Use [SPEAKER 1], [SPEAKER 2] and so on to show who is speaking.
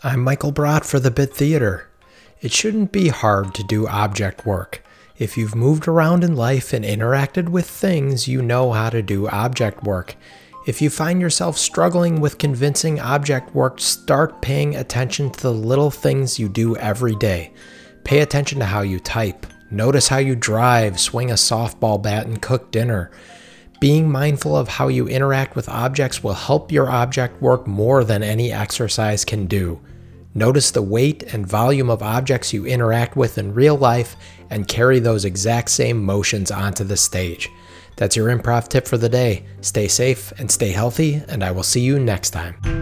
[SPEAKER 1] I'm Michael Brott for the Bit Theater. It shouldn't be hard to do object work. If you've moved around in life and interacted with things, you know how to do object work. If you find yourself struggling with convincing object work, start paying attention to the little things you do every day. Pay attention to how you type. Notice how you drive, swing a softball bat, and cook dinner. Being mindful of how you interact with objects will help your object work more than any exercise can do. Notice the weight and volume of objects you interact with in real life and carry those exact same motions onto the stage. That's your improv tip for the day. Stay safe and stay healthy, and I will see you next time.